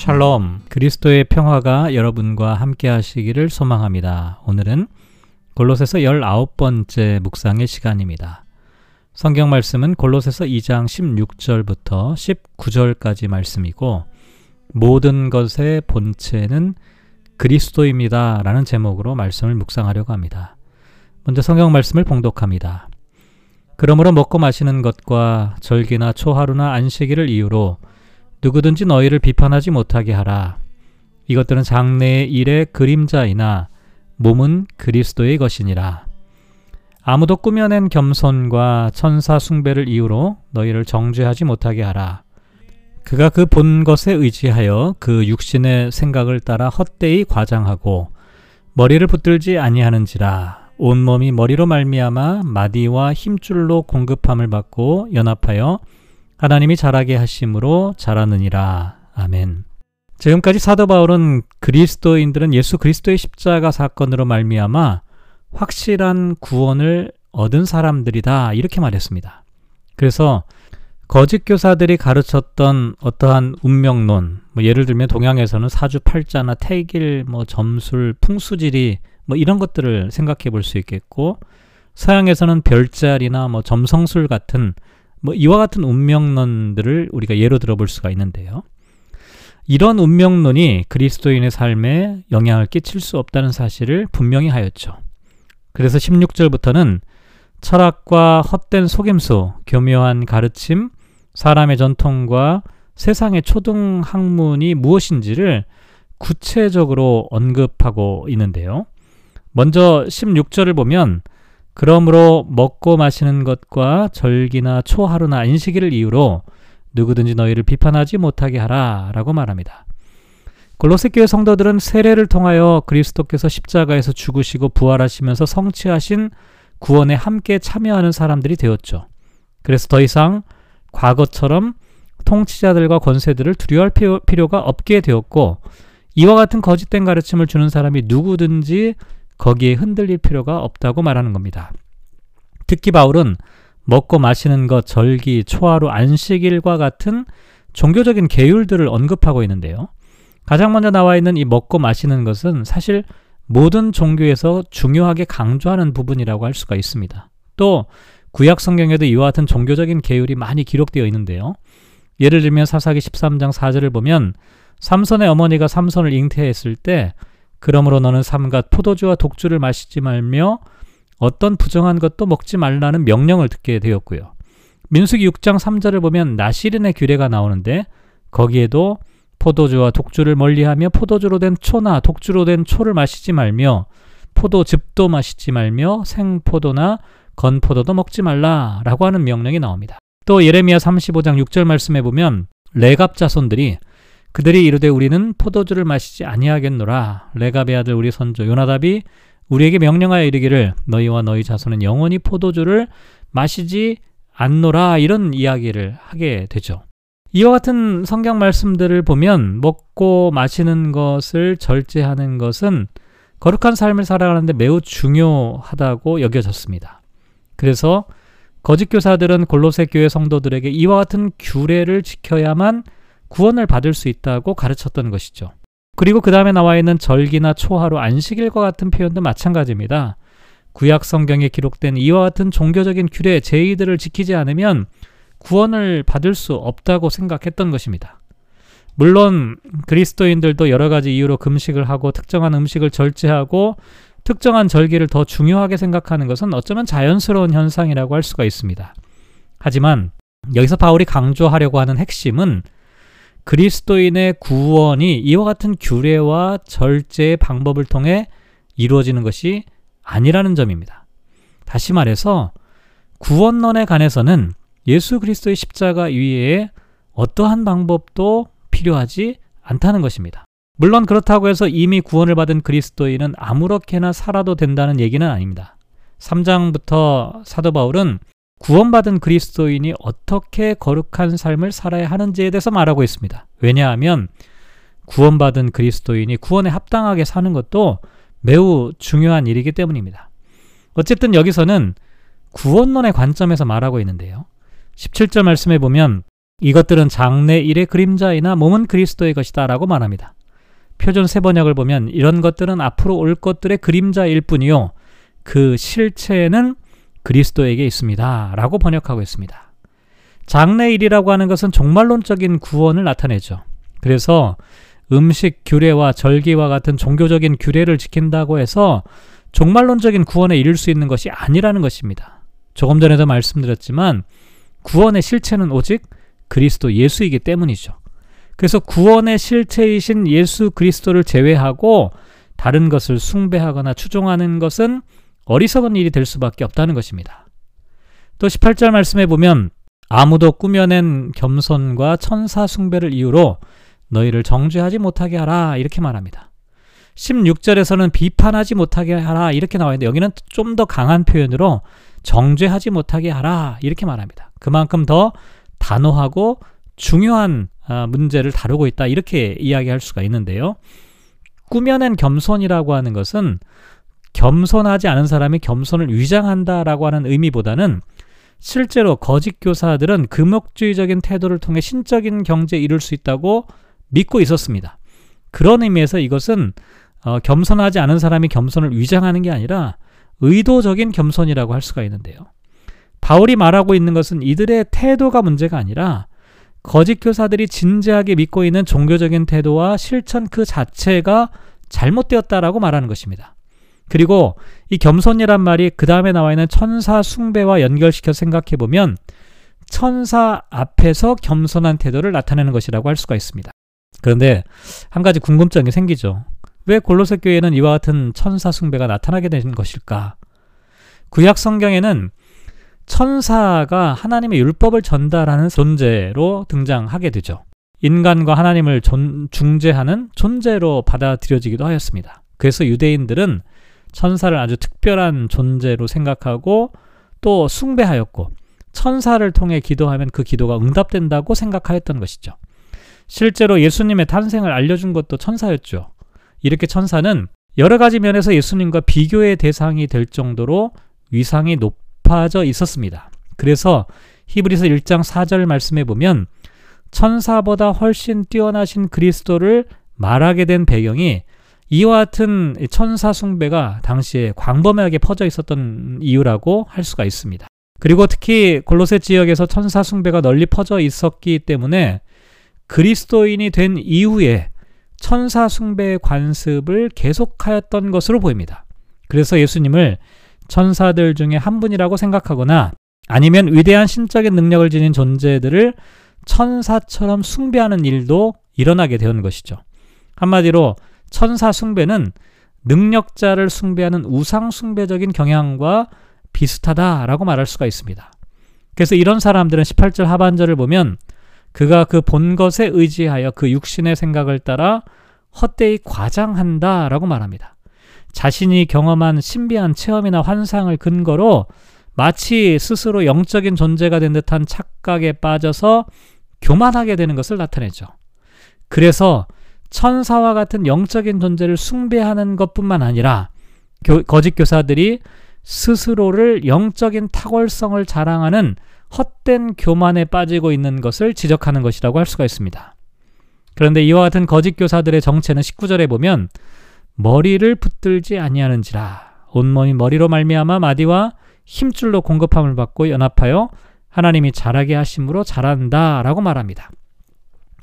샬롬, 그리스도의 평화가 여러분과 함께 하시기를 소망합니다. 오늘은 골로새서 19번째 묵상의 시간입니다. 성경 말씀은 골로새서 2장 16절부터 19절까지 말씀이고 모든 것의 본체는 그리스도입니다. 라는 제목으로 말씀을 묵상하려고 합니다. 먼저 성경 말씀을 봉독합니다. 그러므로 먹고 마시는 것과 절기나 초하루나 안식일을 이유로 누구든지 너희를 비판하지 못하게 하라. 이것들은 장래의 일의 그림자이나 몸은 그리스도의 것이니라. 아무도 꾸며낸 겸손과 천사 숭배를 이유로 너희를 정죄하지 못하게 하라. 그가 그 본 것에 의지하여 그 육신의 생각을 따라 헛되이 과장하고 머리를 붙들지 아니하는지라 온몸이 머리로 말미암아 마디와 힘줄로 공급함을 받고 연합하여 하나님이 자라게 하심으로 자라느니라. 아멘. 지금까지 사도 바울은 그리스도인들은 예수 그리스도의 십자가 사건으로 말미암아 확실한 구원을 얻은 사람들이다 이렇게 말했습니다. 그래서 거짓 교사들이 가르쳤던 어떠한 운명론, 뭐 예를 들면 동양에서는 사주팔자나 태길, 뭐 점술, 풍수지리 뭐 이런 것들을 생각해 볼 수 있겠고 서양에서는 별자리나 뭐 점성술 같은 뭐 이와 같은 운명론들을 우리가 예로 들어볼 수가 있는데요. 이런 운명론이 그리스도인의 삶에 영향을 끼칠 수 없다는 사실을 분명히 하였죠. 그래서 16절부터는 철학과 헛된 속임수, 교묘한 가르침, 사람의 전통과 세상의 초등 학문이 무엇인지를 구체적으로 언급하고 있는데요. 먼저 16절을 보면 그러므로 먹고 마시는 것과 절기나 초하루나 안식일을 이유로 누구든지 너희를 비판하지 못하게 하라 라고 말합니다. 골로새 교회 성도들은 세례를 통하여 그리스도께서 십자가에서 죽으시고 부활하시면서 성취하신 구원에 함께 참여하는 사람들이 되었죠. 그래서 더 이상 과거처럼 통치자들과 권세들을 두려워할 필요가 없게 되었고 이와 같은 거짓된 가르침을 주는 사람이 누구든지 거기에 흔들릴 필요가 없다고 말하는 겁니다. 특히 바울은 먹고 마시는 것, 절기, 초하루, 안식일과 같은 종교적인 계율들을 언급하고 있는데요. 가장 먼저 나와 있는 이 먹고 마시는 것은 사실 모든 종교에서 중요하게 강조하는 부분이라고 할 수가 있습니다. 또 구약 성경에도 이와 같은 종교적인 계율이 많이 기록되어 있는데요. 예를 들면 사사기 13장 4절을 보면 삼손의 어머니가 삼손을 잉태했을 때 그러므로 너는 삼갓 포도주와 독주를 마시지 말며 어떤 부정한 것도 먹지 말라는 명령을 듣게 되었고요. 민수기 6장 3절을 보면 나시린의 규례가 나오는데 거기에도 포도주와 독주를 멀리하며 포도주로 된 초나 독주로 된 초를 마시지 말며 포도즙도 마시지 말며 생포도나 건포도도 먹지 말라라고 하는 명령이 나옵니다. 또 예레미야 35장 6절 말씀에 보면 레갑 자손들이 그들이 이르되 우리는 포도주를 마시지 아니하겠노라. 레갑의 아들 우리 선조 요나답이 우리에게 명령하여 이르기를 너희와 너희 자손은 영원히 포도주를 마시지 않노라 이런 이야기를 하게 되죠. 이와 같은 성경 말씀들을 보면 먹고 마시는 것을 절제하는 것은 거룩한 삶을 살아가는데 매우 중요하다고 여겨졌습니다. 그래서 거짓 교사들은 골로새 교회 성도들에게 이와 같은 규례를 지켜야만 구원을 받을 수 있다고 가르쳤던 것이죠. 그리고 그 다음에 나와 있는 절기나 초하루, 안식일과 같은 표현도 마찬가지입니다. 구약 성경에 기록된 이와 같은 종교적인 규례, 제의들을 지키지 않으면 구원을 받을 수 없다고 생각했던 것입니다. 물론 그리스도인들도 여러 가지 이유로 금식을 하고 특정한 음식을 절제하고 특정한 절기를 더 중요하게 생각하는 것은 어쩌면 자연스러운 현상이라고 할 수가 있습니다. 하지만 여기서 바울이 강조하려고 하는 핵심은 그리스도인의 구원이 이와 같은 규례와 절제의 방법을 통해 이루어지는 것이 아니라는 점입니다. 다시 말해서 구원론에 관해서는 예수 그리스도의 십자가 위에 어떠한 방법도 필요하지 않다는 것입니다. 물론 그렇다고 해서 이미 구원을 받은 그리스도인은 아무렇게나 살아도 된다는 얘기는 아닙니다. 3장부터 사도 바울은 구원받은 그리스도인이 어떻게 거룩한 삶을 살아야 하는지에 대해서 말하고 있습니다. 왜냐하면 구원받은 그리스도인이 구원에 합당하게 사는 것도 매우 중요한 일이기 때문입니다. 어쨌든 여기서는 구원론의 관점에서 말하고 있는데요. 17절 말씀에 보면 이것들은 장래 일의 그림자이나 몸은 그리스도의 것이다 라고 말합니다. 표준 세번역을 보면 이런 것들은 앞으로 올 것들의 그림자일 뿐이요. 그 실체는 그리스도에게 있습니다. 라고 번역하고 있습니다. 장래일이라고 하는 것은 종말론적인 구원을 나타내죠. 그래서 음식 규례와 절기와 같은 종교적인 규례를 지킨다고 해서 종말론적인 구원에 이를 수 있는 것이 아니라는 것입니다. 조금 전에도 말씀드렸지만 구원의 실체는 오직 그리스도 예수이기 때문이죠. 그래서 구원의 실체이신 예수 그리스도를 제외하고 다른 것을 숭배하거나 추종하는 것은 어리석은 일이 될 수밖에 없다는 것입니다. 또 18절 말씀에 보면 아무도 꾸며낸 겸손과 천사 숭배를 이유로 너희를 정죄하지 못하게 하라 이렇게 말합니다. 16절에서는 비판하지 못하게 하라 이렇게 나와 있는데 여기는 좀 더 강한 표현으로 정죄하지 못하게 하라 이렇게 말합니다. 그만큼 더 단호하고 중요한 아, 문제를 다루고 있다 이렇게 이야기할 수가 있는데요. 꾸며낸 겸손이라고 하는 것은 겸손하지 않은 사람이 겸손을 위장한다라고 하는 의미보다는 실제로 거짓 교사들은 금욕주의적인 태도를 통해 신적인 경제에 이룰 수 있다고 믿고 있었습니다. 그런 의미에서 이것은 어, 겸손하지 않은 사람이 겸손을 위장하는 게 아니라 의도적인 겸손이라고 할 수가 있는데요. 바울이 말하고 있는 것은 이들의 태도가 문제가 아니라 거짓 교사들이 진지하게 믿고 있는 종교적인 태도와 실천 그 자체가 잘못되었다라고 말하는 것입니다. 그리고 이 겸손이란 말이 그 다음에 나와 있는 천사 숭배와 연결시켜 생각해 보면 천사 앞에서 겸손한 태도를 나타내는 것이라고 할 수가 있습니다. 그런데 한 가지 궁금증이 생기죠. 왜 골로새 교회에는 이와 같은 천사 숭배가 나타나게 된 것일까? 구약 성경에는 천사가 하나님의 율법을 전달하는 존재로 등장하게 되죠. 인간과 하나님을 존, 중재하는 존재로 받아들여지기도 하였습니다. 그래서 유대인들은 천사를 아주 특별한 존재로 생각하고 또 숭배하였고 천사를 통해 기도하면 그 기도가 응답된다고 생각하였던 것이죠. 실제로 예수님의 탄생을 알려준 것도 천사였죠. 이렇게 천사는 여러 가지 면에서 예수님과 비교의 대상이 될 정도로 위상이 높아져 있었습니다. 그래서 히브리서 1장 4절 말씀에 보면 천사보다 훨씬 뛰어나신 그리스도를 말하게 된 배경이 이와 같은 천사 숭배가 당시에 광범위하게 퍼져 있었던 이유라고 할 수가 있습니다. 그리고 특히 골로새 지역에서 천사 숭배가 널리 퍼져 있었기 때문에 그리스도인이 된 이후에 천사 숭배의 관습을 계속하였던 것으로 보입니다. 그래서 예수님을 천사들 중에 한 분이라고 생각하거나 아니면 위대한 신적인 능력을 지닌 존재들을 천사처럼 숭배하는 일도 일어나게 되는 것이죠. 한마디로 천사 숭배는 능력자를 숭배하는 우상 숭배적인 경향과 비슷하다라고 말할 수가 있습니다. 그래서 이런 사람들은 18절 하반절을 보면 그가 그 본 것에 의지하여 그 육신의 생각을 따라 헛되이 과장한다라고 말합니다. 자신이 경험한 신비한 체험이나 환상을 근거로 마치 스스로 영적인 존재가 된 듯한 착각에 빠져서 교만하게 되는 것을 나타내죠. 그래서 천사와 같은 영적인 존재를 숭배하는 것뿐만 아니라 교, 거짓 교사들이 스스로를 영적인 탁월성을 자랑하는 헛된 교만에 빠지고 있는 것을 지적하는 것이라고 할 수가 있습니다. 그런데 이와 같은 거짓 교사들의 정체는 19절에 보면 머리를 붙들지 아니하는지라 온몸이 머리로 말미암아 마디와 힘줄로 공급함을 받고 연합하여 하나님이 자라게 하심으로 자란다라고 말합니다.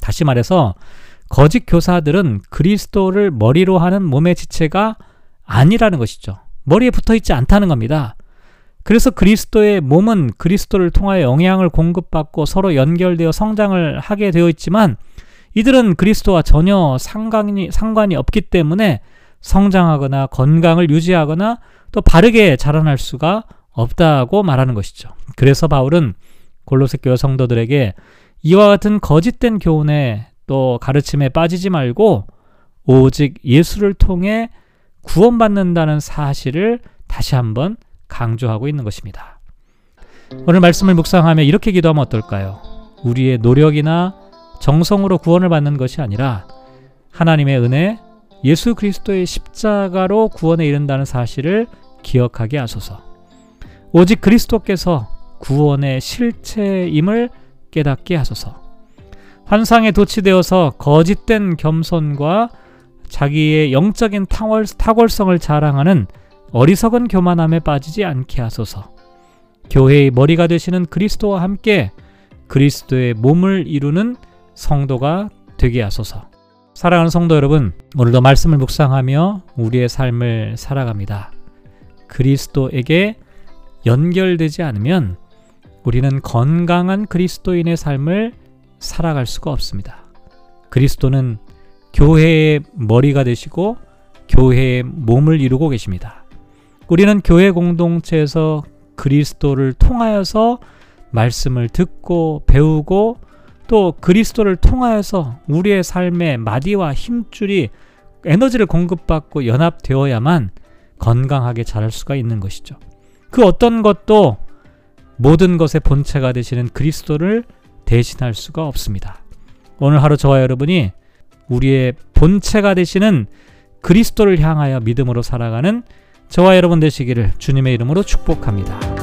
다시 말해서 거짓 교사들은 그리스도를 머리로 하는 몸의 지체가 아니라는 것이죠. 머리에 붙어 있지 않다는 겁니다. 그래서 그리스도의 몸은 그리스도를 통하여 영향을 공급받고 서로 연결되어 성장을 하게 되어 있지만 이들은 그리스도와 전혀 상관이, 상관이 없기 때문에 성장하거나 건강을 유지하거나 또 바르게 자라날 수가 없다고 말하는 것이죠. 그래서 바울은 골로새 교회 성도들에게 이와 같은 거짓된 교훈에 또 가르침에 빠지지 말고 오직 예수를 통해 구원받는다는 사실을 다시 한번 강조하고 있는 것입니다. 오늘 말씀을 묵상하며 이렇게 기도하면 어떨까요? 우리의 노력이나 정성으로 구원을 받는 것이 아니라 하나님의 은혜, 예수 그리스도의 십자가로 구원에 이른다는 사실을 기억하게 하소서. 오직 그리스도께서 구원의 실체임을 깨닫게 하소서. 환상에 도취되어서 거짓된 겸손과 자기의 영적인 탁월, 탁월성을 자랑하는 어리석은 교만함에 빠지지 않게 하소서. 교회의 머리가 되시는 그리스도와 함께 그리스도의 몸을 이루는 성도가 되게 하소서. 사랑하는 성도 여러분, 오늘도 말씀을 묵상하며 우리의 삶을 살아갑니다. 그리스도에게 연결되지 않으면 우리는 건강한 그리스도인의 삶을 살아갈 수가 없습니다. 그리스도는 교회의 머리가 되시고 교회의 몸을 이루고 계십니다. 우리는 교회 공동체에서 그리스도를 통하여서 말씀을 듣고 배우고 또 그리스도를 통하여서 우리의 삶의 마디와 힘줄이 에너지를 공급받고 연합되어야만 건강하게 자랄 수가 있는 것이죠. 그 어떤 것도 모든 것의 본체가 되시는 그리스도를 대신할 수가 없습니다. 오늘 하루 저와 여러분이 우리의 본체가 되시는 그리스도를 향하여 믿음으로 살아가는 저와 여러분 되시기를 주님의 이름으로 축복합니다.